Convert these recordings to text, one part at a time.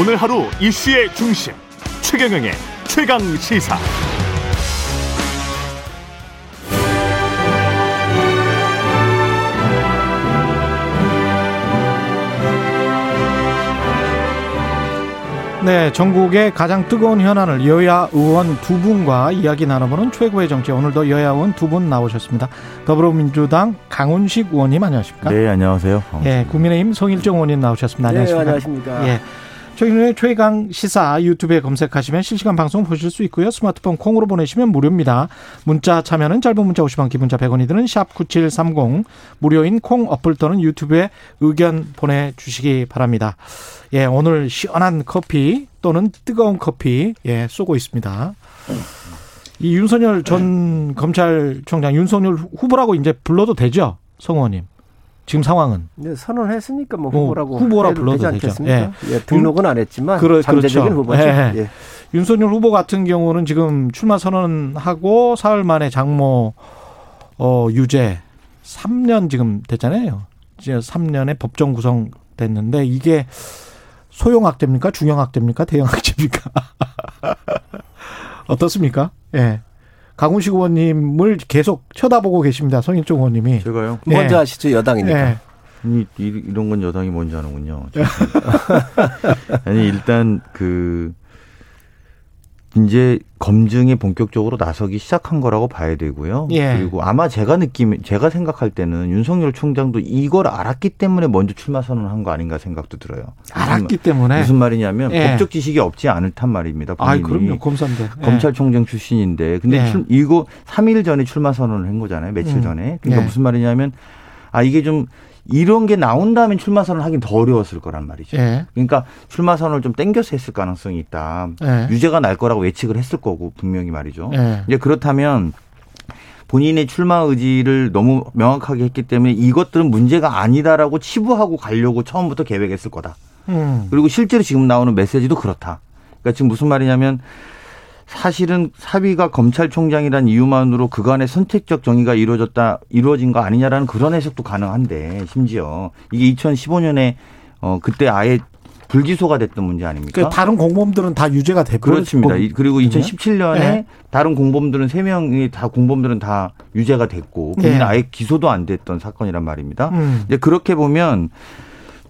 오늘 하루 이슈의 중심 최경영의 최강 시사. 네, 전국의 가장 뜨거운 현안을 여야 의원 두 분과 이야기 나눠보는 최고의 정치. 오늘도 여야 의원 두 분 나오셨습니다. 더불어민주당 강훈식 의원님 안녕하십니까? 네, 안녕하세요. 예, 국민의힘 송일정 의원님 나오셨습니다. 안녕하십니까? 네, 안녕하십니까? 예. 저희는 최강 시사 유튜브에 검색하시면 실시간 방송 보실 수 있고요. 스마트폰 콩으로 보내시면 무료입니다. 문자 참여는 짧은 문자 50원, 기본자 100원이 드는 샵 9730 무료인 콩 어플 또는 유튜브에 의견 보내주시기 바랍니다. 예, 오늘 시원한 커피 또는 뜨거운 커피 예, 쏘고 있습니다. 이 윤석열 전 검찰총장 윤석열 후보라고 이제 불러도 되죠, 성 의원님? 지금 상황은 네, 선언했으니까 뭐 어, 후보라고 후보라 해도 불러도 되지. 않겠습니까? 예. 등록은 안 했지만 그러- 잠재적인 그렇죠. 후보죠. 예. 예. 윤석열 후보 같은 경우는 지금 출마 선언하고 사흘 만에 장모 어 유죄 3년 지금 됐잖아요. 이제 3년에 법정 구성 됐는데 이게 소형 학대입니까? 중형 학대입니까? 대형 학대입니까? 어떻습니까? 예. 강훈식 의원님을 계속 쳐다보고 계십니다. 성일종 의원님이. 제가요? 먼저 예. 하시죠 여당이니까. 예. 이, 이- 이런 건 여당이 뭔지 아는군요. 아니, 일단 그, 이제 검증에 본격적으로 나서기 시작한 거라고 봐야 되고요. 예. 그리고 아마 제가 느낌, 제가 생각할 때는 윤석열 총장도 이걸 알았기 때문에 먼저 출마 선언한 거 아닌가 생각도 들어요. 알았기 무슨, 때문에. 무슨 말이냐면 예. 법적 지식이 없지 않을단 말입니다. 아. 그럼요. 검사인데. 예. 검찰총장 출신인데 근데 예. 출- 이거 3일 전에 출마 선언을 한 거잖아요. 며칠 음. 전에. 그러니까 예. 무슨 말이냐면 아 이게 좀 이런 게 나온 다음에 출마 선언 하긴 더 어려웠을 거란 말이죠. 예. 그러니까 출마 선언을 좀 땡겨서 했을 가능성이 있다. 예. 유죄가 날 거라고 예측을 했을 거고 분명히 말이죠. 예. 이제 그렇다면 본인의 출마 의지를 너무 명확하게 했기 때문에 이것들은 문제가 아니다라고 치부하고 가려고 처음부터 계획했을 거다. 음. 그리고 실제로 지금 나오는 메시지도 그렇다. 그러니까 지금 무슨 말이냐면 사실은 사위가 검찰총장이란 이유만으로 그간의 선택적 정의가 이루어졌다 이루어진 거 아니냐라는 그런 해석도 가능한데 심지어 이게 2015년에 어 그때 아예 불기소가 됐던 문제 아닙니까? 그 다른 공범들은 다 유죄가 돼버렸 그렇습니다. 이- 그리고 2017년에 네. 다른 공범들은 세 명이 다 공범들은 다 유죄가 됐고 본인 네. 은 아예 기소도 안 됐던 사건이란 말입니다. 음. 이제 그렇게 보면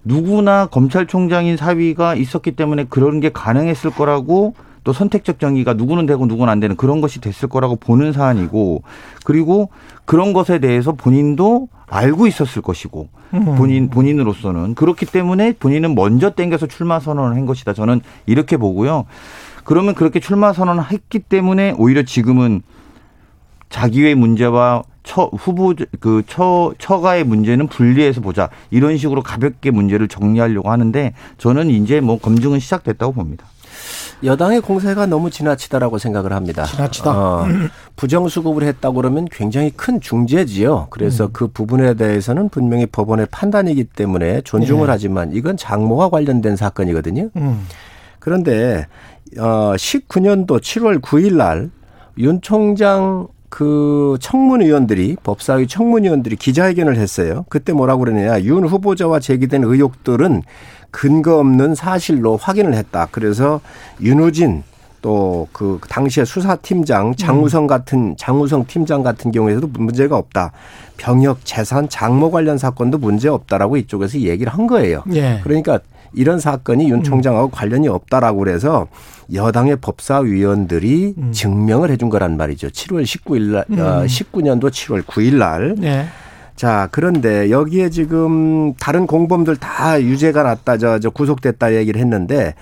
누구나 검찰총장인 사위가 있었기 때문에 그런 게 가능했을 거라고 또 선택적 정의가 누구는 되고 누구는 안 되는 그런 것이 됐을 거라고 보는 사안이고 그리고 그런 것에 대해서 본인도 알고 있었을 것이고 음. 본인 본인으로서는 그렇기 때문에 본인은 먼저 땡겨서 출마 선언을 한 것이다. 저는 이렇게 보고요. 그러면 그렇게 출마 선언을 했기 때문에 오히려 지금은 자기의 문제와 처 후보 그 처 처가의 문제는 분리해서 보자 이런 식으로 가볍게 문제를 정리하려고 하는데 저는 이제 뭐 검증은 시작됐다고 봅니다. 여당의 공세가 너무 지나치다라고 생각을 합니다. 지나치다. 어, 부정수급을 했다고 그러면 굉장히 큰 중죄지요. 그래서 음. 그 부분에 대해서는 분명히 법원의 판단이기 때문에 존중을 네. 하지만 이건 장모와 관련된 사건이거든요. 음. 그런데 어 19년도 7월 9일 날 윤 총장 그 청문위원들이 법사위 청문위원들이 기자회견을 했어요. 그때 뭐라고 그러느냐. 윤 후보자와 제기된 의혹들은 근거 없는 사실로 확인을 했다. 그래서 윤우진 또 그 당시에 수사팀장 장우성 같은 장우성 팀장 같은 경우에도 문제가 없다. 병역 재산 장모 관련 사건도 문제 없다라고 이쪽에서 얘기를 한 거예요. 예. 그러니까 이런 사건이 윤 총장하고 관련이 없다라고 그래서 여당의 법사위원들이 음. 증명을 해준 거란 말이죠. 7월 19일 날, 어, 음. 19년도 7월 9일 날. 예. 자, 그런데 여기에 지금 다른 공범들 다 유죄가 났다, 저, 저 구속됐다 얘기를 했는데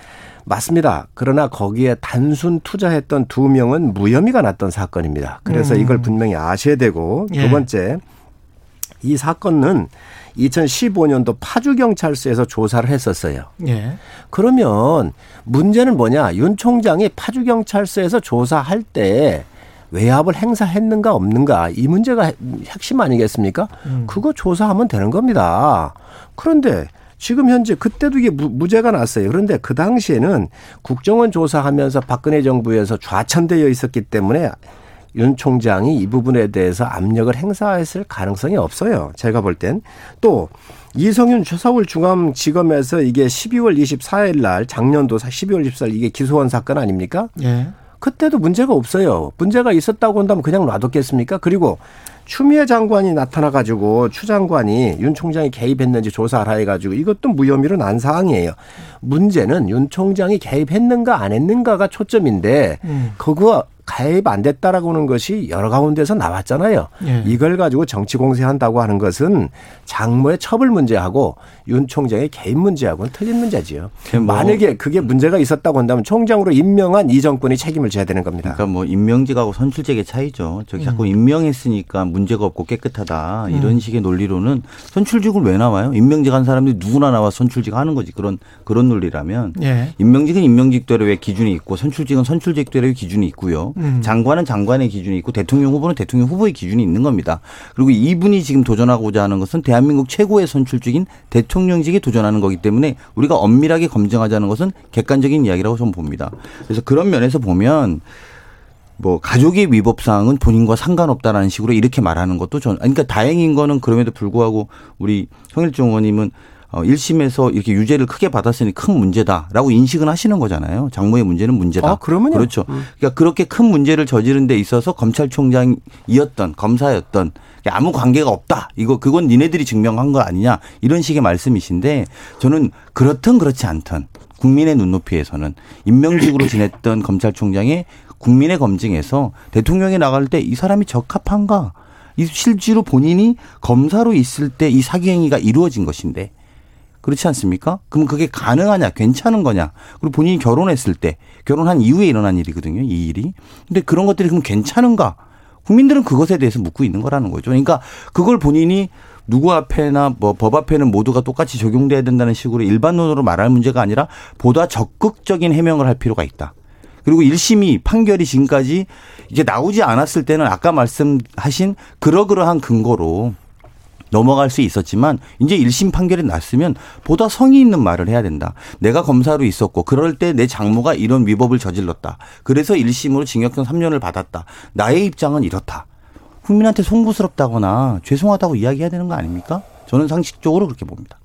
맞습니다. 그러나 거기에 단순 투자했던 두 명은 무혐의가 났던 사건입니다. 그래서 음. 이걸 분명히 아셔야 되고 예. 두 번째 이 사건은 2015년도 파주경찰서에서 조사를 했었어요. 예. 그러면 문제는 뭐냐? 윤 총장이 파주경찰서에서 조사할 때 외압을 행사했는가 없는가 이 문제가 핵심 아니겠습니까? 음. 그거 조사하면 되는 겁니다. 그런데 지금 현재 그때도 이게 무- 무죄가 났어요. 그런데 그 당시에는 국정원 조사하면서 박근혜 정부에서 좌천되어 있었기 때문에 윤 총장이 이 부분에 대해서 압력을 행사했을 가능성이 없어요. 제가 볼 땐. 또 이성윤 서울 중앙지검에서 이게 12월 24일 날 작년도 12월 24일 이게 기소한 사건 아닙니까? 예. 그때도 문제가 없어요. 문제가 있었다고 한다면 그냥 놔뒀겠습니까? 그리고 추미애 장관이 나타나 가지고 추 장관이 윤 총장이 개입했는지 조사하라 해가지고 이것도 무혐의로 난 사항이에요. 문제는 윤 총장이 개입했는가 안 했는가가 초점인데 음. 그거 가입 안 됐다라고 하는 것이 여러 가운데서 나왔잖아요. 예. 이걸 가지고 정치 공세한다고 하는 것은 장모의 처벌 문제하고 윤 총장의 개입 문제하고는 틀린 문제지요. 뭐- 만약에 그게 문제가 있었다고 한다면 총장으로 임명한 이 정권이 책임을 져야 되는 겁니다. 그러니까 뭐 임명직하고 선출직의 차이죠. 저기 자꾸 음. 임명했으니까 문제가 없고 깨끗하다 이런 식의 논리로는 선출직을 왜 나와요? 임명직 한 사람들이 누구나 나와 선출직 하는 거지 그런 그런 논리라면 예. 임명직은 임명직대로의 기준이 있고 선출직은 선출직대로의 기준이 있고요. 음. 장관은 장관의 기준이 있고 대통령 후보는 대통령 후보의 기준이 있는 겁니다. 그리고 이분이 지금 도전하고자 하는 것은 대한민국 최고의 선출직인 대통령직에 도전하는 거기 때문에 우리가 엄밀하게 검증하자는 것은 객관적인 이야기라고 저는 봅니다. 그래서 그런 면에서 보면 뭐 가족의 위법 사항은 본인과 상관없다라는 식으로 이렇게 말하는 것도 전 그러니까 다행인 거는 그럼에도 불구하고 우리 성일종 의원님은 어 1심에서 이렇게 유죄를 크게 받았으니 큰 문제다라고 인식은 하시는 거잖아요. 장모의 문제는 문제다. 아, 그러면요. 그렇죠. 그러니까 그렇게 큰 문제를 저지른 데 있어서 검찰총장이었던 검사였던 아무 관계가 없다. 이거 그건 니네들이 증명한 거 아니냐. 이런 식의 말씀이신데 저는 그렇든 그렇지 않든 국민의 눈높이에서는 임명직으로 지냈던 검찰총장의 국민의 검증에서 대통령에 나갈 때 이 사람이 적합한가? 이 실제로 본인이 검사로 있을 때 이 사기 행위가 이루어진 것인데 그렇지 않습니까? 그럼 그게 가능하냐, 괜찮은 거냐? 그리고 본인이 결혼했을 때, 결혼한 이후에 일어난 일이거든요, 이 일이. 근데 그런 것들이 그럼 괜찮은가? 국민들은 그것에 대해서 묻고 있는 거라는 거죠. 그러니까 그걸 본인이 누구 앞에나 뭐 법 앞에는 모두가 똑같이 적용돼야 된다는 식으로 일반론으로 말할 문제가 아니라 보다 적극적인 해명을 할 필요가 있다. 그리고 1심이 판결이 지금까지 이제 나오지 않았을 때는 아까 말씀하신 그러그러한 근거로 넘어갈 수 있었지만 이제 1심 판결이 났으면 보다 성의 있는 말을 해야 된다. 내가 검사로 있었고 그럴 때 내 장모가 이런 위법을 저질렀다. 그래서 1심으로 징역형 3년을 받았다. 나의 입장은 이렇다. 국민한테 송구스럽다거나 죄송하다고 이야기해야 되는 거 아닙니까? 저는 상식적으로 그렇게 봅니다.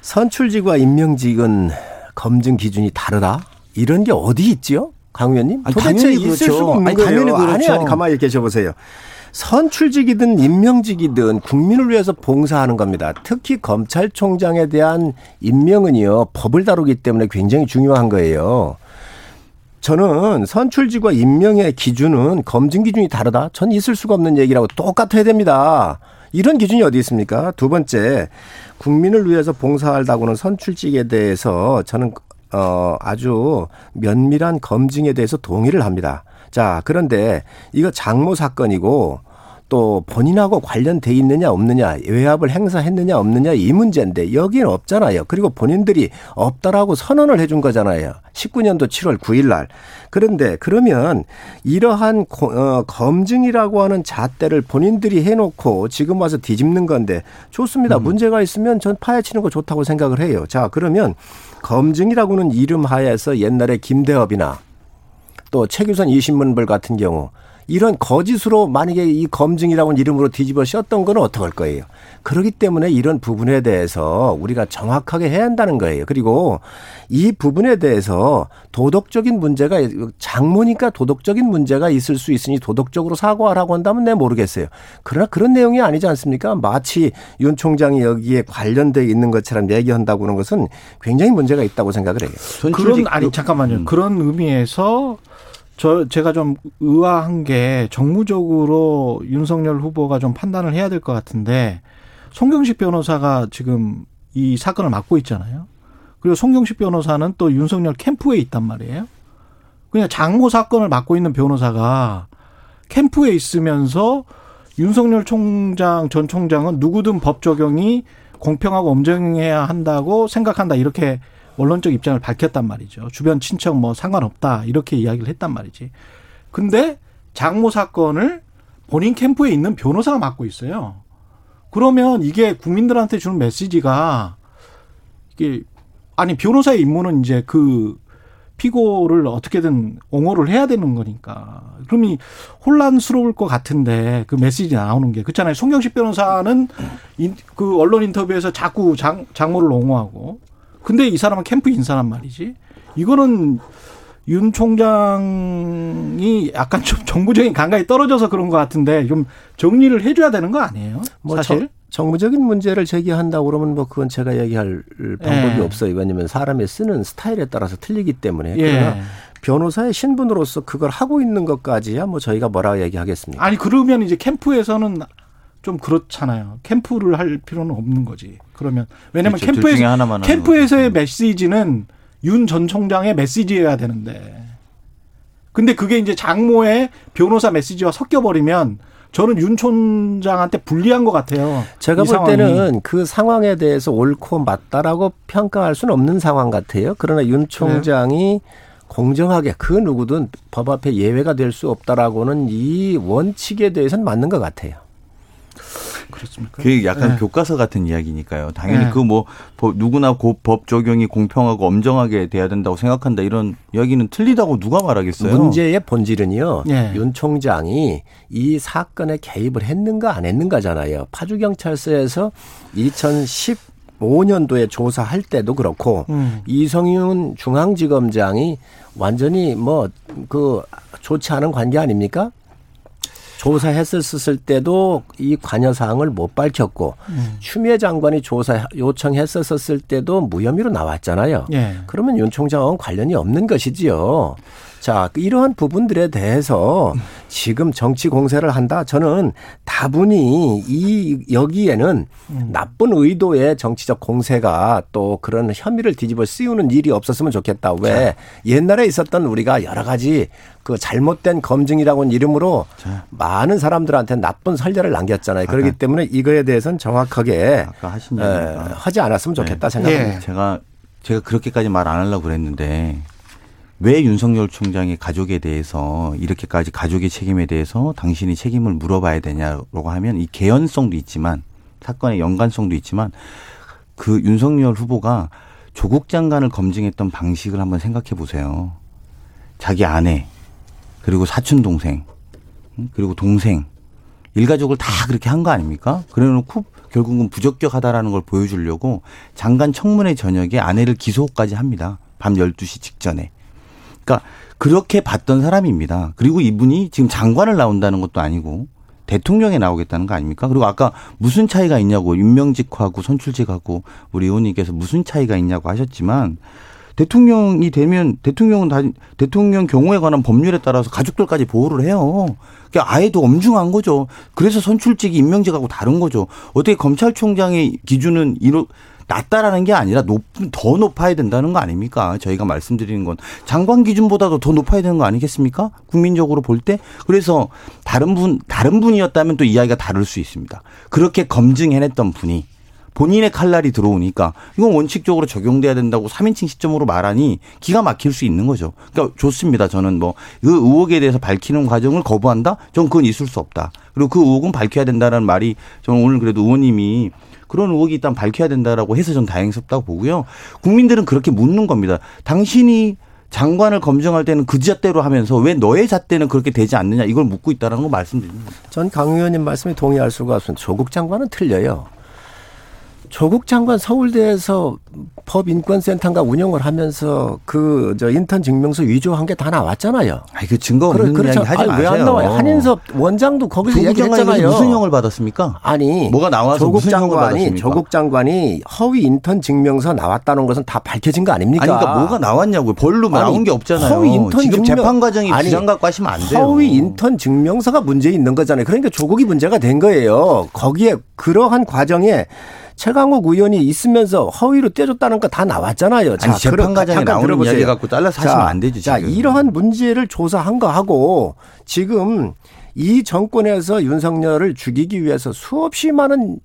선출직과 임명직은 검증 기준이 다르다? 이런 게 어디 있지요? 강 의원님? 아니, 도대체 당연히 있을 그렇죠. 수가 없는 아니, 거예요. 당연히 그렇죠. 아니, 아니, 가만히 계셔보세요. 선출직이든 임명직이든 국민을 위해서 봉사하는 겁니다. 특히 검찰총장에 대한 임명은요, 법을 다루기 때문에 굉장히 중요한 거예요. 저는 선출직과 임명의 기준은 검증 기준이 다르다. 전 있을 수가 없는 얘기라고 똑같아야 됩니다. 이런 기준이 어디 있습니까? 두 번째, 국민을 위해서 봉사한다고는 선출직에 대해서 저는 어 아주 면밀한 검증에 대해서 동의를 합니다. 자, 그런데 이거 장모 사건이고 또 본인하고 관련돼 있느냐 없느냐 외압을 행사했느냐 없느냐 이 문제인데 여기는 없잖아요. 그리고 본인들이 없다라고 선언을 해준 거잖아요. 19년도 7월 9일 날. 그런데 그러면 이러한 고, 어, 검증이라고 하는 잣대를 본인들이 해놓고 지금 와서 뒤집는 건데 좋습니다. 문제가 있으면 전 파헤치는 거 좋다고 생각을 해요. 자 그러면 검증이라고는 이름 하에서 옛날에 김대업이나 또 최규선 이신문벌 같은 경우 이런 거짓으로 만약에 이 검증이라는 이름으로 뒤집어 씌웠던 건 어떡할 거예요. 그렇기 때문에 이런 부분에 대해서 우리가 정확하게 해야 한다는 거예요. 그리고 이 부분에 대해서 도덕적인 문제가 장모니까 도덕적인 문제가 있을 수 있으니 도덕적으로 사과하라고 한다면 내 모르겠어요. 그러나 그런 내용이 아니지 않습니까? 마치 윤 총장이 여기에 관련돼 있는 것처럼 얘기한다고 하는 것은 굉장히 문제가 있다고 생각을 해요. 그런 아니 잠깐만요. 그런 의미에서 저 제가 좀 의아한 게 정무적으로 윤석열 후보가 좀 판단을 해야 될 것 같은데 송경식 변호사가 지금 이 사건을 맡고 있잖아요. 그리고 송경식 변호사는 또 윤석열 캠프에 있단 말이에요. 그냥 장모 사건을 맡고 있는 변호사가 캠프에 있으면서 윤석열 총장 전 총장은 누구든 법 적용이 공평하고 엄정해야 한다고 생각한다 이렇게 원론적 입장을 밝혔단 말이죠. 주변 친척 뭐 상관없다 이렇게 이야기를 했단 말이지. 근데 장모 사건을 본인 캠프에 있는 변호사가 맡고 있어요. 그러면 이게 국민들한테 주는 메시지가 이게 아니 변호사의 임무는 이제 그 피고를 어떻게든 옹호를 해야 되는 거니까. 그러면 혼란스러울 것 같은데 그 메시지 나오는 게 그렇잖아요. 송경식 변호사는 인, 그 언론 인터뷰에서 자꾸 장, 장모를 옹호하고 근데 이 사람은 캠프 인사란 말이지. 이거는 윤 총장이 약간 좀 정부적인 감각이 떨어져서 그런 것 같은데 좀 정리를 해줘야 되는 거 아니에요? 뭐 사실. 정무적인 문제를 제기한다고 그러면 뭐 그건 제가 얘기할 방법이 예. 없어요. 왜냐하면 사람이 쓰는 스타일에 따라서 틀리기 때문에. 예. 그러나 변호사의 신분으로서 그걸 하고 있는 것까지야 뭐 저희가 뭐라 얘기하겠습니까? 아니 그러면 이제 캠프에서는 좀 그렇잖아요. 캠프를 할 필요는 없는 거지. 그러면 왜냐면 그렇죠. 캠프에서 캠프에서의 거죠. 메시지는 윤 전 총장의 메시지여야 되는데. 근데 그게 이제 장모의 변호사 메시지와 섞여 버리면 저는 윤 총장한테 불리한 것 같아요. 제가 이볼 상황이. 때는 그 상황에 대해서 옳고 맞다라고 평가할 수는 없는 상황 같아요. 그러나 윤 총장이 공정하게 그 누구든 법 앞에 예외가 될 수 없다라고는 이 원칙에 대해서는 맞는 것 같아요. 그렇습니까? 그게 약간 네. 교과서 같은 이야기니까요. 당연히 네. 그뭐 누구나 고- 법 적용이 공평하고 엄정하게 돼야 된다고 생각한다 이런 이야기는 틀리다고 누가 말하겠어요? 문제의 본질은요. 예. 윤 총장이 이 사건에 개입을 했는가 안 했는가잖아요. 파주 경찰서에서 2015년도에 조사할 때도 그렇고 음. 이성윤 중앙지검장이 완전히 뭐 그 좋지 않은 관계 아닙니까? 조사했었을 때도 이 관여 사항을 못 밝혔고 음. 추미애 장관이 조사 요청했었을 때도 무혐의로 나왔잖아요. 예. 그러면 윤 총장은 관련이 없는 것이지요. 자, 이러한 부분들에 대해서 지금 정치 공세를 한다. 저는 다분히 이 여기에는 나쁜 의도의 정치적 공세가 또 그런 혐의를 뒤집어 씌우는 일이 없었으면 좋겠다. 왜 옛날에 있었던 우리가 여러 가지 그 잘못된 검증이라고는 이름으로 많은 사람들한테 나쁜 선례를 남겼잖아요. 그렇기 때문에 이거에 대해서는 정확하게 아까 에, 하지 않았으면 좋겠다 생각합니다. 예. 제가 제가 그렇게까지 말 안 하려고 그랬는데 왜 윤석열 총장의 가족에 대해서 이렇게까지 가족의 책임에 대해서 당신이 책임을 물어봐야 되냐라고 하면 이 개연성도 있지만 사건의 연관성도 있지만 그 윤석열 후보가 조국 장관을 검증했던 방식을 한번 생각해 보세요. 자기 아내 그리고 사촌 동생 음, 그리고 동생 일가족을 다 그렇게 한 거 아닙니까? 그래놓고 결국은 부적격하다라는 걸 보여주려고 장관 청문회 저녁에 아내를 기소까지 합니다. 밤 12시 직전에. 그러니까 그렇게 봤던 사람입니다. 그리고 이분이 지금 장관을 나온다는 것도 아니고 대통령에 나오겠다는 거 아닙니까? 그리고 아까 무슨 차이가 있냐고 임명직하고 선출직하고 우리 의원님께서 무슨 차이가 있냐고 하셨지만 대통령이 되면 대통령은 다 대통령 경우에 관한 법률에 따라서 가족들까지 보호를 해요. 그러니까 아예 더 엄중한 거죠. 그래서 선출직이 임명직하고 다른 거죠. 어떻게 검찰총장의 기준은 이로 낮다라는 게 아니라 높, 더 높아야 된다는 거 아닙니까? 저희가 말씀드리는 건 장관 기준보다도 더 높아야 되는 거 아니겠습니까? 국민적으로 볼 때. 그래서 다른 분, 다른 분이었다면 또 이야기가 다를 수 있습니다. 그렇게 검증해냈던 분이 본인의 칼날이 들어오니까 이건 원칙적으로 적용돼야 된다고 3인칭 시점으로 말하니 기가 막힐 수 있는 거죠. 그러니까 좋습니다. 저는 뭐 그 의혹에 대해서 밝히는 과정을 거부한다? 저는 그건 있을 수 없다. 그리고 그 의혹은 밝혀야 된다는 말이 저는 오늘 그래도 의원님이 그런 의혹이 일단 밝혀야 된다라고 해서 전 다행스럽다고 보고요. 국민들은 그렇게 묻는 겁니다. 당신이 장관을 검증할 때는 그 잣대로 하면서 왜 너의 잣대는 그렇게 되지 않느냐 이걸 묻고 있다는 거 말씀드립니다. 전 강 의원님 말씀에 동의할 수가 없습니다. 조국 장관은 틀려요. 조국 장관 서울대에서 법인권센터가 운영을 하면서 그 저 인턴 증명서 위조한 게 다 나왔잖아요. 아, 그 증거 없는 그렇죠. 이야기 하지 마세요. 왜안 나와요? 한인섭 원장도 거기서 얘기했잖아요. 무슨 형을 받았습니까? 아니 뭐가 나와서 조국 무슨 장관이 받았습니까? 조국 장관이 허위 인턴 증명서 나왔다는 것은 다 밝혀진 거 아닙니까? 아니, 그러니까 뭐가 나왔냐고요. 벌로 아니, 나온 게 없잖아요. 허위 인턴 지금 증명- 재판 과정이 아니, 부장 갖고 하시면 안 돼요. 허위 인턴 증명서가 문제 있는 거잖아요. 그러니까 조국이 문제가 된 거예요. 거기에 그러한 과정에 최강욱 의원이 있으면서 허위로 떼줬다는 거 다 나왔잖아요. 아니, 재판 그럼 과정에 잠깐 나오는 들어보세요. 이야기 갖고 잘라서 자, 하시면 안 되죠, 자, 지금. 이러한 문제를 조사한 거 하고 지금 이 정권에서 윤석열을 죽이기 위해서 수없이 많은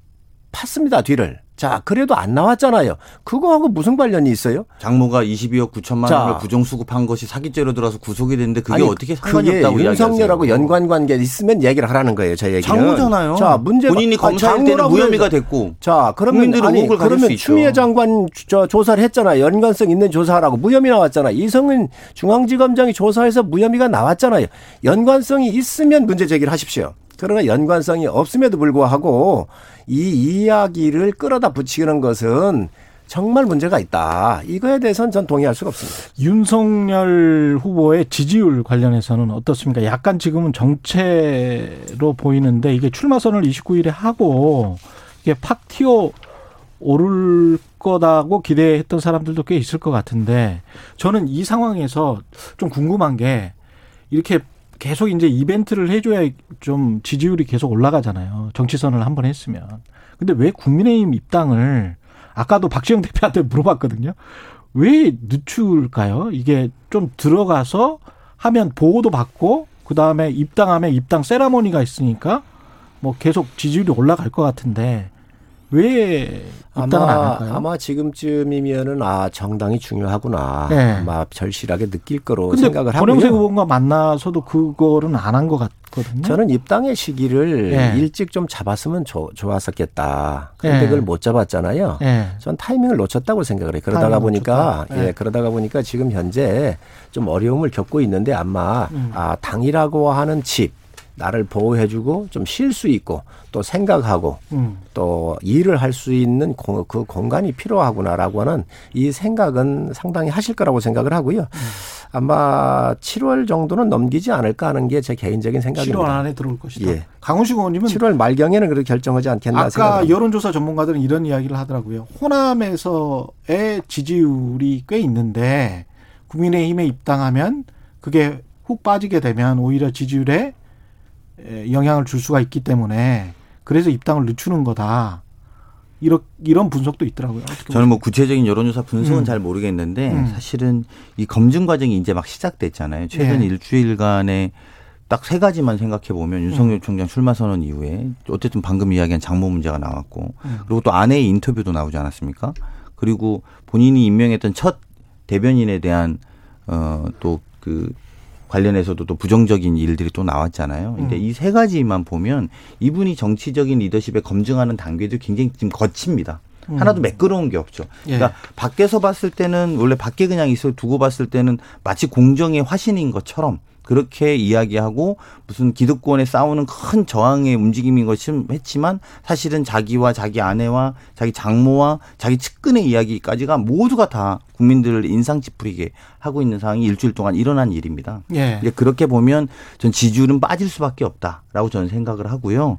팠습니다 뒤를. 자, 그래도 안 나왔잖아요. 그거하고 무슨 관련이 있어요? 장모가 22억 9천만 자. 원을 부정 수급한 것이 사기죄로 들어서 구속이 됐는데 그게 아니, 어떻게 상관이 그게 없다고 윤석열하고 이야기하세요? 연관 관계 있으면 얘기를 하라는 거예요. 저 얘기는. 장모잖아요. 자, 문제 본인이 검사할 때는 무혐의가 됐고 자, 그러면 아니, 그러면. 추미애 장관 저 조사를 했잖아요. 연관성 있는 조사라고 무혐의 나왔잖아. 이성은 중앙지검장이 조사해서 무혐의가 나왔잖아요. 연관성이 있으면 문제 제기를 하십시오. 그러나 연관성이 없음에도 불구하고 이 이야기를 끌어다 붙이는 것은 정말 문제가 있다. 이거에 대해서는 전 동의할 수가 없습니다. 윤석열 후보의 지지율 관련해서는 어떻습니까? 약간 지금은 정체로 보이는데 이게 출마 선을 29일에 하고 이게 팍 튀어 오를 거다고 기대했던 사람들도 꽤 있을 것 같은데 저는 이 상황에서 좀 궁금한 게 이렇게 계속 이제 이벤트를 해줘야 좀 지지율이 계속 올라가잖아요. 정치선을 한 번 했으면. 근데 왜 국민의힘 입당을 아까도 박지영 대표한테 물어봤거든요. 왜 늦출까요? 이게 좀 들어가서 하면 보호도 받고 그 다음에 입당하면 입당 세라모니가 있으니까 뭐 계속 지지율이 올라갈 것 같은데 왜 아마? 아마 지금쯤이면은 아 정당이 중요하구나. 네. 아마 절실하게 느낄 거로 생각을 하고요. 권영세 후보가 만나서도 그거는 안 한 것 같거든요. 저는 입당의 시기를 예. 일찍 좀 잡았으면 좋, 좋았었겠다. 그런데 예. 그걸 못 잡았잖아요. 예. 전 타이밍을 놓쳤다고 생각을 해요. 그러다가 보니까. 예. 예, 그러다가 보니까 지금 현재 좀 어려움을 겪고 있는데 아마 음. 아, 당이라고 하는 집 나를 보호해주고 좀 쉴 수 있고 또 생각하고 음. 또 일을 할 수 있는 공, 그 공간이 필요하구나라고 하는 이 생각은 상당히 하실 거라고 생각을 하고요. 음. 아마 7월 정도는 넘기지 않을까 하는 게 제 개인적인 7월 생각입니다. 안에 들어올 것이다. 예. 강훈식 의원님은 7월 말경에는 그렇게 결정하지 않겠나 아까 생각합니다. 여론조사 전문가들은 이런 이야기를 하더라고요. 호남에서의 지지율이 꽤 있는데 국민의힘에 입당하면 그게 훅 빠지게 되면 오히려 지지율에 에, 영향을 줄 수가 있기 때문에 그래서 입당을 늦추는 거다. 이런 이런 분석도 있더라고요. 저는 뭐 구체적인 여론조사 분석은 음. 잘 모르겠는데 음. 사실은 이 검증 과정이 이제 막 시작됐잖아요. 최근 예. 일주일간에 딱 세 가지만 생각해 보면 음. 윤석열 총장 출마 선언 이후에 어쨌든 방금 이야기한 장모 문제가 나왔고 음. 그리고 또 아내의 인터뷰도 나오지 않았습니까? 그리고 본인이 임명했던 첫 대변인에 대한 어또 그 관련해서도 또 부정적인 일들이 또 나왔잖아요. 근데 음. 이세 가지만 보면 이분이 정치적인 리더십에 검증하는 단계도 굉장히 지금 거칩니다. 음. 하나도 매끄러운 게 없죠. 예. 그러니까 밖에서 봤을 때는 원래 밖에 그냥 있어 두고 봤을 때는 마치 공정의 화신인 것처럼 그렇게 이야기하고 무슨 기득권에 싸우는 큰 저항의 움직임인 것처럼 했지만 사실은 자기와 자기 아내와 자기 장모와 자기 측근의 이야기까지가 모두가 다 국민들을 인상 찌푸리게 하고 있는 상황이 일주일 동안 일어난 일입니다. 예. 이제 그렇게 보면 전 지지율은 빠질 수밖에 없다라고 저는 생각을 하고요.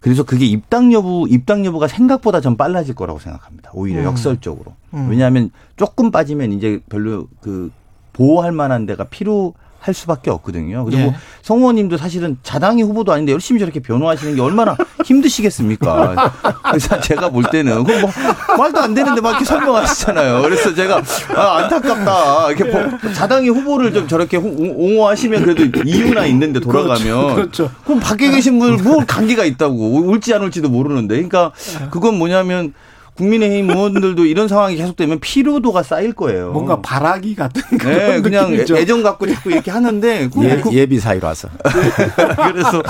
그래서 그게 입당 여부, 입당 여부가 생각보다 전 빨라질 거라고 생각합니다. 오히려 음. 역설적으로. 음. 왜냐하면 조금 빠지면 이제 별로 그 보호할 만한 데가 필요 할 수밖에 없거든요. 그리고 예. 성 의원님도 사실은 자당의 후보도 아닌데 열심히 저렇게 변호하시는 게 얼마나 힘드시겠습니까? 그래서 제가 볼 때는 뭐 말도 안 되는데 막 이렇게 설명하시잖아요. 그래서 제가 아, 안타깝다. 이렇게 보- 자당의 후보를 좀 저렇게 호- 옹호하시면 그래도 이유나 있는데 돌아가면 그렇죠. 그럼 밖에 계신 분뭐 관계가 있다고 올지 안 올지도 모르는데 그러니까 그건 뭐냐면 국민의힘 의원들도 이런 상황이 계속되면 피로도가 쌓일 거예요. 뭔가 바라기 같은 그런 네, 그냥 느낌이죠. 애정 갖고 자꾸 이렇게 하는데 그- 예, 그- 예비 사이라서. 그래서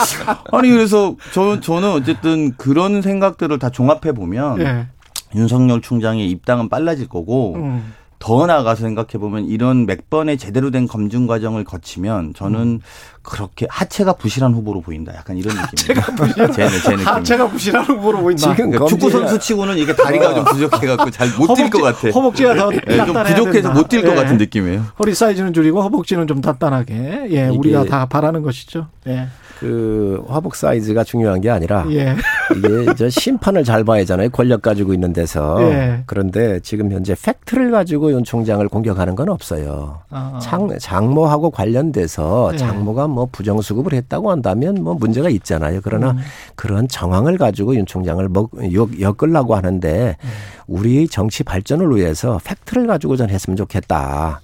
아니 그래서 저 저는 어쨌든 그런 생각들을 다 종합해 보면 예. 윤석열 총장의 입당은 빨라질 거고 음. 더 나아가서 생각해 보면 이런 몇 번의 제대로 된 검증 과정을 거치면 저는 음. 그렇게 하체가 부실한 후보로 보인다. 약간 이런 느낌입니다. 제, 제 느낌. 하체가 부실한 후보로 보인다. 지금 그러니까 축구 선수 치고는 이게 다리가 좀 부족해갖고 잘 못 뛸 것 같아. 허벅지가 더 예, 좀 부족해서. 못 뛸것 예. 같은 느낌이에요. 허리 사이즈는 줄이고 허벅지는 좀 단단하게. 예, 우리가 다 바라는 것이죠. 예. 그 화복 사이즈가 중요한 게 아니라 예. 이게 저 심판을 잘 봐야 하잖아요. 권력 가지고 있는 데서. 예. 그런데 지금 현재 팩트를 가지고 윤 총장을 공격하는 건 없어요. 아. 장, 장모하고 관련돼서 예. 장모가 뭐 부정수급을 했다고 한다면 뭐 문제가 있잖아요. 그러나 음. 그런 정황을 가지고 윤 총장을 먹, 엮, 엮으려고 하는데 음. 우리 정치 발전을 위해서 팩트를 가지고 전 했으면 좋겠다.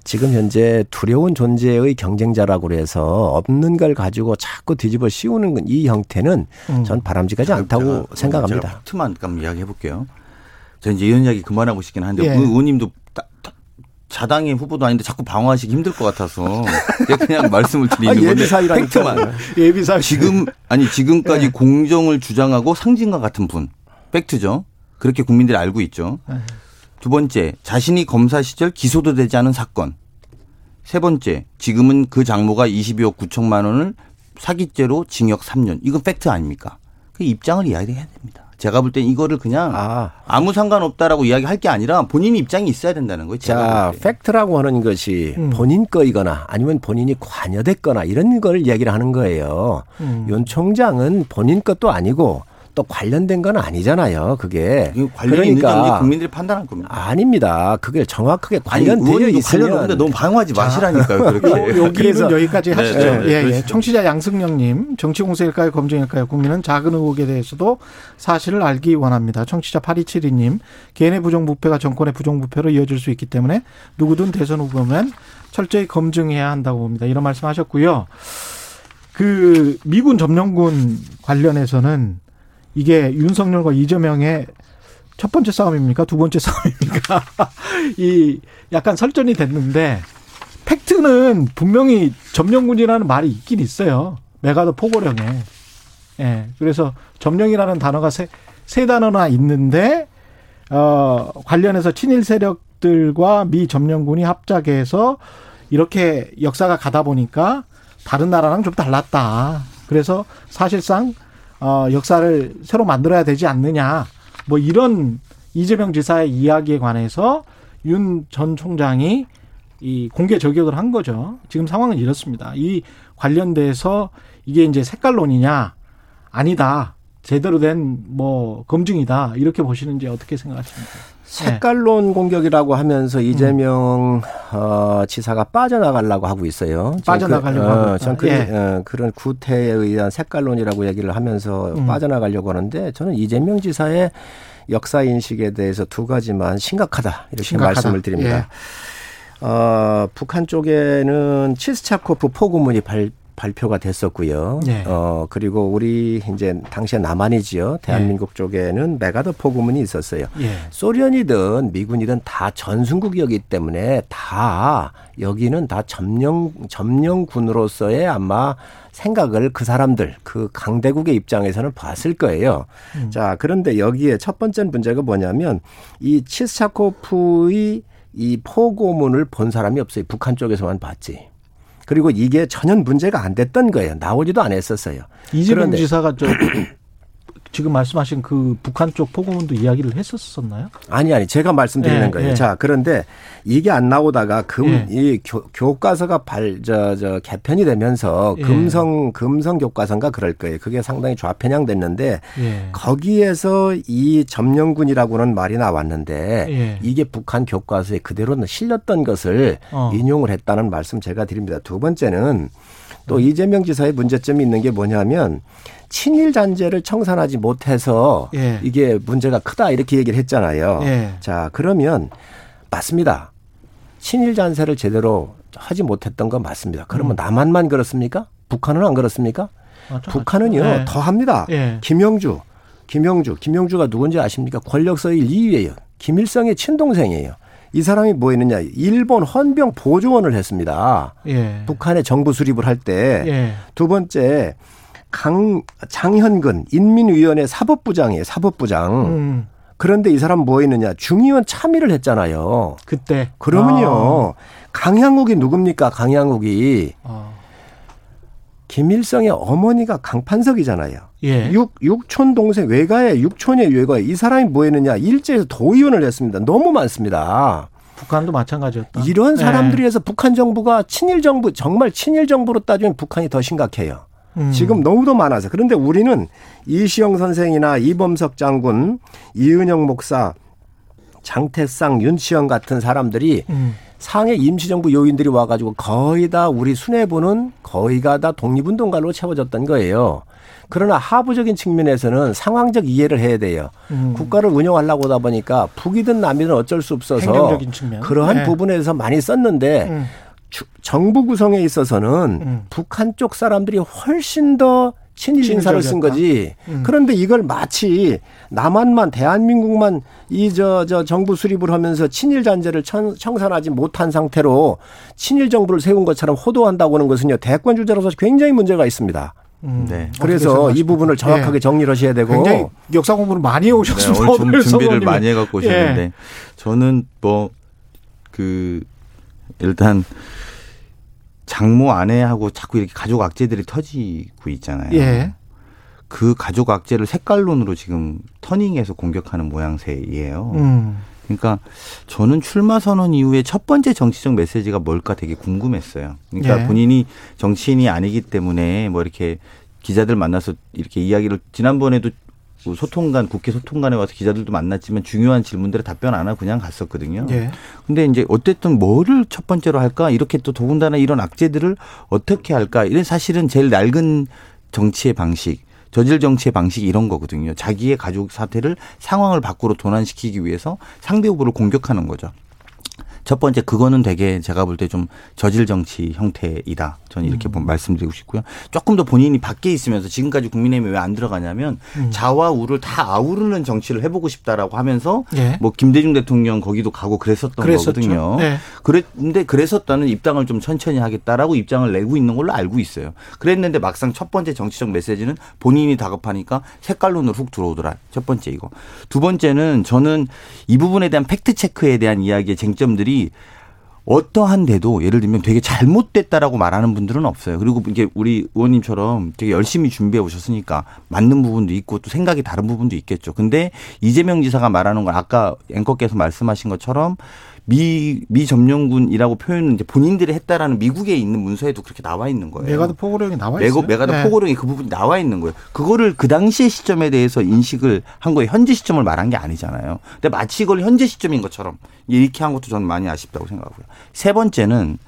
예. 지금 현재 두려운 존재의 경쟁자라고 그래서 없는 걸 가지고 자꾸 뒤집어 씌우는 이 형태는 음. 전 바람직하지 않다고 제가- 생각합니다. 제가 팩트만 잠깐 이야기해 볼게요. 저 이제 이런 이야기 그만하고 싶긴 한데 예. 그 의원님도 따- 따- 자당의 후보도 아닌데 자꾸 방어하시기 힘들 것 같아서 그냥 말씀을 드리는 아, 건데 예비사위라니까요. 팩트만 예비사 지금 아니 지금까지 예. 공정을 주장하고 상징과 같은 분 팩트죠. 그렇게 국민들이 알고 있죠. 예. 두 번째 자신이 검사 시절 기소도 되지 않은 사건. 세 번째 지금은 그 장모가 22억 9천만 원을 사기죄로 징역 3년. 이건 팩트 아닙니까? 그 입장을 이야기해야 됩니다. 제가 볼 땐 이거를 그냥 아. 아무 상관없다라고 이야기할 게 아니라 본인 입장이 있어야 된다는 거예요. 제가 자. 팩트라고 하는 것이 음. 본인 거이거나 아니면 본인이 관여됐거나 이런 걸 이야기를 하는 거예요. 음. 윤 총장은 본인 것도 아니고 또 관련된 건 아니잖아요. 그게. 그러니까 국민들이 판단할 겁니다. 아닙니다. 그게 정확하게 관련되어 있으면 관련 없는데 너무 방어하지 마시라니까요. 그렇게. 요, 여기는 여기까지 하시죠. 네, 네, 네. 예, 예. 청취자 양승영님, 정치 공세일까요, 검증일까요? 국민은 작은 의혹에 대해서도 사실을 알기 원합니다. 청취자 8272님, 개인의 부정부패가 정권의 부정부패로 이어질 수 있기 때문에 누구든 대선 후보면 철저히 검증해야 한다고 봅니다. 이런 말씀하셨고요. 그 미군 점령군 관련해서는 이게 윤석열과 이재명의 첫 번째 싸움입니까? 두 번째 싸움입니까? 이 약간 설전이 됐는데 팩트는 분명히 점령군이라는 말이 있긴 있어요. 메가더 포고령에. 예. 그래서 점령이라는 단어가 세, 세 단어나 있는데, 어, 관련해서 친일 세력들과 미 점령군이 합작해서 이렇게 역사가 가다 보니까 다른 나라랑 좀 달랐다. 그래서 사실상, 어, 역사를 새로 만들어야 되지 않느냐. 뭐 이런 이재명 지사의 이야기에 관해서 윤 전 총장이 이 공개 저격을 한 거죠. 지금 상황은 이렇습니다. 이 관련돼서 이게 이제 색깔론이냐 아니다. 제대로 된 뭐 검증이다. 이렇게 보시는지 어떻게 생각하십니까? 색깔론 공격이라고 하면서 이재명 어, 지사가 빠져나가려고 하고 있어요. 전 빠져나가려고 그, 하고 어. 전 그, 예. 어, 그런 구태에 의한 색깔론이라고 얘기를 하면서 음. 빠져나가려고 하는데 저는 이재명 지사의 역사 인식에 대해서 두 가지만 심각하다 이렇게 심각하다. 말씀을 드립니다. 예. 어, 북한 쪽에는 치스차코프 포고문이 발, 발표가 됐었고요. 예. 어, 그리고 우리 이제 당시에 남한이지요. 대한민국 쪽에는 메가더 포고문이 있었어요. 예. 소련이든 미군이든 다 전순국이었기 때문에 다 여기는 다 점령 점령군으로서의 아마 생각을 그 사람들 그 강대국의 입장에서는 봤을 거예요. 자 그런데 여기에 첫 번째 문제가 뭐냐면 이 치스차코프의 이 포고문을 본 사람이 없어요. 북한 쪽에서만 봤지. 그리고 이게 전혀 문제가 안 됐던 거예요. 나오지도 않았었어요. 이재명 그런데- 지사가 저 지금 말씀하신 그 북한 쪽 포고문도 이야기를 했었었나요? 아니 아니 제가 말씀드리는 예, 거예요. 예. 자 그런데 이게 안 나오다가 금 예. 이 교과서가 발저저 개편이 되면서 예. 금성 금성 교과서인가 그럴 거예요. 그게 상당히 좌편향됐는데 예. 거기에서 이 점령군이라고는 말이 나왔는데 예. 이게 북한 교과서에 그대로 실렸던 것을 어. 인용을 했다는 말씀 제가 드립니다. 두 번째는 또 음. 이재명 지사의 문제점이 있는 게 뭐냐면 친일 잔재를 청산하지 못해서 예. 이게 문제가 크다 이렇게 얘기를 했잖아요. 예. 자 그러면 맞습니다. 친일 잔재를 제대로 하지 못했던 건 맞습니다. 그러면 음. 남한만 그렇습니까? 북한은 안 그렇습니까? 맞죠, 북한은요 맞죠. 예. 더 합니다. 예. 김영주, 김영주, 김영주가 누군지 아십니까? 권력서일 2위예요. 김일성의 친동생이에요. 이 사람이 뭐 했느냐? 일본 헌병 보조원을 했습니다. 예. 북한의 정부 수립을 할 때. 예. 두 번째 강 장현근 인민위원회 사법부장이에요. 사법부장. 음. 그런데 이 사람 뭐 했느냐? 중의원 참의를 했잖아요. 그때 그러면요. 강양욱이 누굽니까? 강양욱이 아. 김일성의 어머니가 강판석이잖아요. 예. 육, 육촌 동생 외가에 육촌의 외가에 이 사람이 뭐 했느냐 일제에서 도의원을 했습니다. 너무 많습니다. 북한도 마찬가지였다. 이런 예. 사람들이 해서 북한 정부가 친일 정부 정말 친일 정부로 따지면 북한이 더 심각해요. 음. 지금 너무도 많아서 그런데 우리는 이시영 선생이나 이범석 장군, 이은영 목사, 장태상, 윤치영 같은 사람들이 음. 상해 임시정부 요인들이 와가지고 거의 다 우리 수뇌부는 거의가 다 독립운동가로 채워졌던 거예요. 그러나 하부적인 측면에서는 상황적 이해를 해야 돼요. 음. 국가를 운영하려고 하다 보니까 북이든 남이든 어쩔 수 없어서. 그러한 네. 부분에서 많이 썼는데 음. 주- 정부 구성에 있어서는 음. 북한 쪽 사람들이 훨씬 더 친일 인사를 쓴 거지. 음. 그런데 이걸 마치 남한만 대한민국만 이 저 저 정부 수립을 하면서 친일 잔재를 청, 청산하지 못한 상태로 친일 정부를 세운 것처럼 호도한다고 하는 것은요 대권 주자로서 굉장히 문제가 있습니다. 음. 네. 그래서 이? 부분을 정확하게 예. 정리를 하셔야 되고 굉장히 역사 공부를 많이 네, 오셨습니다. 오늘 좀 오늘 준비를. 많이 해갖고 오셨는데 예. 저는 뭐 그 일단 장모 아내하고 자꾸 이렇게 가족 악재들이 터지고 있잖아요. 예. 그 가족 악재를 색깔론으로 지금 터닝해서 공격하는 모양새예요. 음. 그러니까 저는 출마 선언 이후에 첫 번째 정치적 메시지가 뭘까 되게 궁금했어요. 그러니까 예. 본인이 정치인이 아니기 때문에 뭐 이렇게 기자들 만나서 이렇게 이야기를 지난번에도 뭐 소통관 국회 소통관에 와서 기자들도 만났지만 중요한 질문들에 답변 안 하고 그냥 갔었거든요. 예. 근데 이제 어쨌든 뭐를 첫 번째로 할까 이렇게 또 더군다나 이런 악재들을 어떻게 할까 이런 사실은 제일 낡은 정치의 방식 저질 정치의 방식이 이런 거거든요. 자기의 가족 사태를 상황을 밖으로 도난시키기 위해서 상대 후보를 공격하는 거죠. 첫 번째 그거는 되게 제가 볼 때 좀 저질 정치 형태이다. 저는 이렇게 음. 본- 말씀드리고 싶고요. 조금 더 본인이 밖에 있으면서 지금까지 국민의힘에 왜안 들어가냐면 음. 자와 우를 다 아우르는 정치를 해보고 싶다라고 하면서 예. 뭐 김대중 대통령 거기도 가고 그랬었던 그랬었죠. 거거든요. 네. 그랬는데 그랬었다는 입당을 좀 천천히 하겠다라고 입장을 내고 있는 걸로 알고 있어요. 그랬는데 막상 첫 번째 정치적 메시지는 본인이 다급하니까 색깔론으로 훅 들어오더라. 첫 번째 이거. 두 번째는 저는 이 부분에 대한 팩트 체크에 대한 이야기의 쟁점들이 어떠한 데도 예를 들면 되게 잘못됐다라고 말하는 분들은 없어요. 그리고 이게 우리 의원님처럼 되게 열심히 준비해 오셨으니까 맞는 부분도 있고 또 생각이 다른 부분도 있겠죠. 근데 이재명 지사가 말하는 건 아까 앵커께서 말씀하신 것처럼 미, 미 점령군이라고 표현은 이제 본인들이 했다라는 미국에 있는 문서에도 그렇게 나와 있는 거예요. 맥아더 포고령이 나와 있어요. 맥아더 네. 포고령이 그 부분이 나와 있는 거예요. 그거를 그 당시의 시점에 대해서 인식을 한 거예요. 현재 시점을 말한 게 아니잖아요. 근데 마치 이걸 현재 시점인 것처럼 이렇게 한 것도 저는 많이 아쉽다고 생각하고요. 세 번째는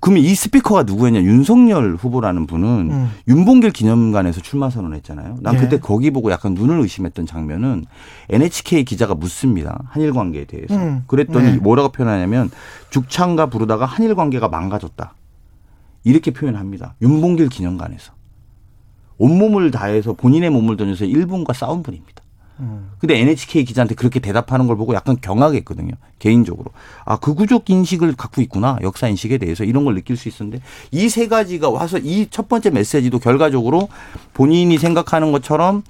그러면 이 스피커가 누구였냐? 윤석열 후보라는 분은 음. 윤봉길 기념관에서 출마 선언했잖아요. 난 예. 그때 거기 보고 약간 눈을 의심했던 장면은 NHK 기자가 묻습니다. 한일 관계에 대해서. 음. 그랬더니 네. 뭐라고 표현하냐면 죽창가 부르다가 한일 관계가 망가졌다. 이렇게 표현합니다. 윤봉길 기념관에서. 온몸을 다해서 본인의 몸을 던져서 일본과 싸운 분입니다. 음. 근데 NHK 기자한테 그렇게 대답하는 걸 보고 약간 경악했거든요. 개인적으로. 아, 극우적 인식을 갖고 있구나. 역사 인식에 대해서 이런 걸 느낄 수 있었는데 이 세 가지가 와서 이 첫 번째 메시지도 결과적으로 본인이 생각하는 것처럼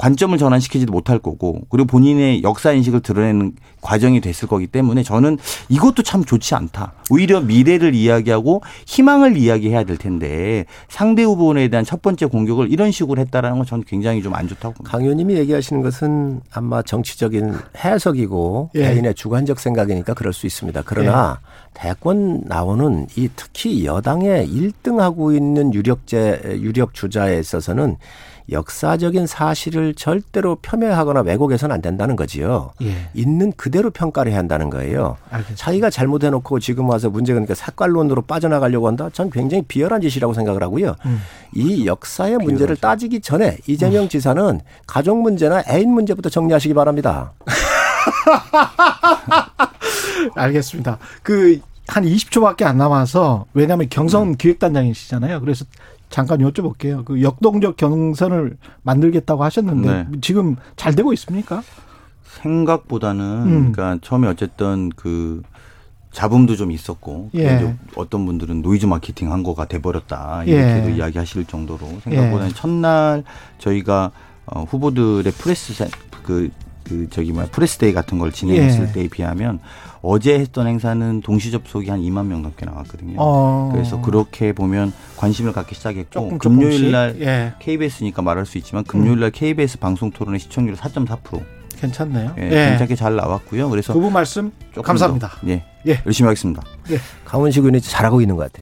관점을 전환시키지도 못할 거고 그리고 본인의 역사 인식을 드러내는 과정이 됐을 거기 때문에 저는 이것도 참 좋지 않다. 오히려 미래를 이야기하고 희망을 이야기해야 될 텐데 상대 후보에 대한 첫 번째 공격을 이런 식으로 했다라는 건 저는 굉장히 좀 안 좋다고 봅니다. 강 의원님이 얘기하시는 것은 아마 정치적인 해석이고 예. 개인의 주관적 생각이니까 그럴 수 있습니다. 그러나 대권 나오는 이 특히 여당의 1등하고 있는 유력제 유력 주자에 있어서는 역사적인 사실을 절대로 폄훼하거나 왜곡해서는 안 된다는 거지요. 예. 있는 그대로 평가를 해야 한다는 거예요. 알겠습니다. 자기가 잘못해놓고 지금 와서 문제가 그러니까 색깔론으로 빠져나가려고 한다? 전 굉장히 비열한 짓이라고 생각을 하고요. 음. 이 역사의 문제를 따지기 전에 이재명 지사는 가족 문제나 애인 문제부터 정리하시기 바랍니다. 알겠습니다. 그한 20초밖에 안 남아서 왜냐하면 경선 기획단장이시잖아요. 그래서 잠깐 여쭤볼게요. 그 역동적 경선을 만들겠다고 하셨는데 네. 지금 잘 되고 있습니까? 생각보다는 음. 그러니까 처음에 어쨌든 그 잡음도 좀 있었고 예. 어떤 분들은 노이즈 마케팅 한 거가 돼버렸다 예. 이렇게도 이야기하실 정도로 생각보다는 예. 첫날 저희가 어, 후보들의 프레스 세- 그, 그 저기 뭐야 press day 같은 걸 진행했을 예. 때에 비하면 어제 했던 행사는 동시 접속이 한 2만 명 넘게 나왔거든요. 어. 그래서 그렇게 보면 관심을 갖기 시작했고 조금 금요일. 날 예. KBS니까 말할 수 있지만 금요일 날 KBS 방송 토론의 시청률 4.4%. 괜찮네요. 예, 예. 괜찮게 잘 나왔고요. 그래서 그분 말씀 감사합니다. 더, 예, 예. 열심히 하겠습니다. 강원식 의원이 잘하고 있는 것 같아요.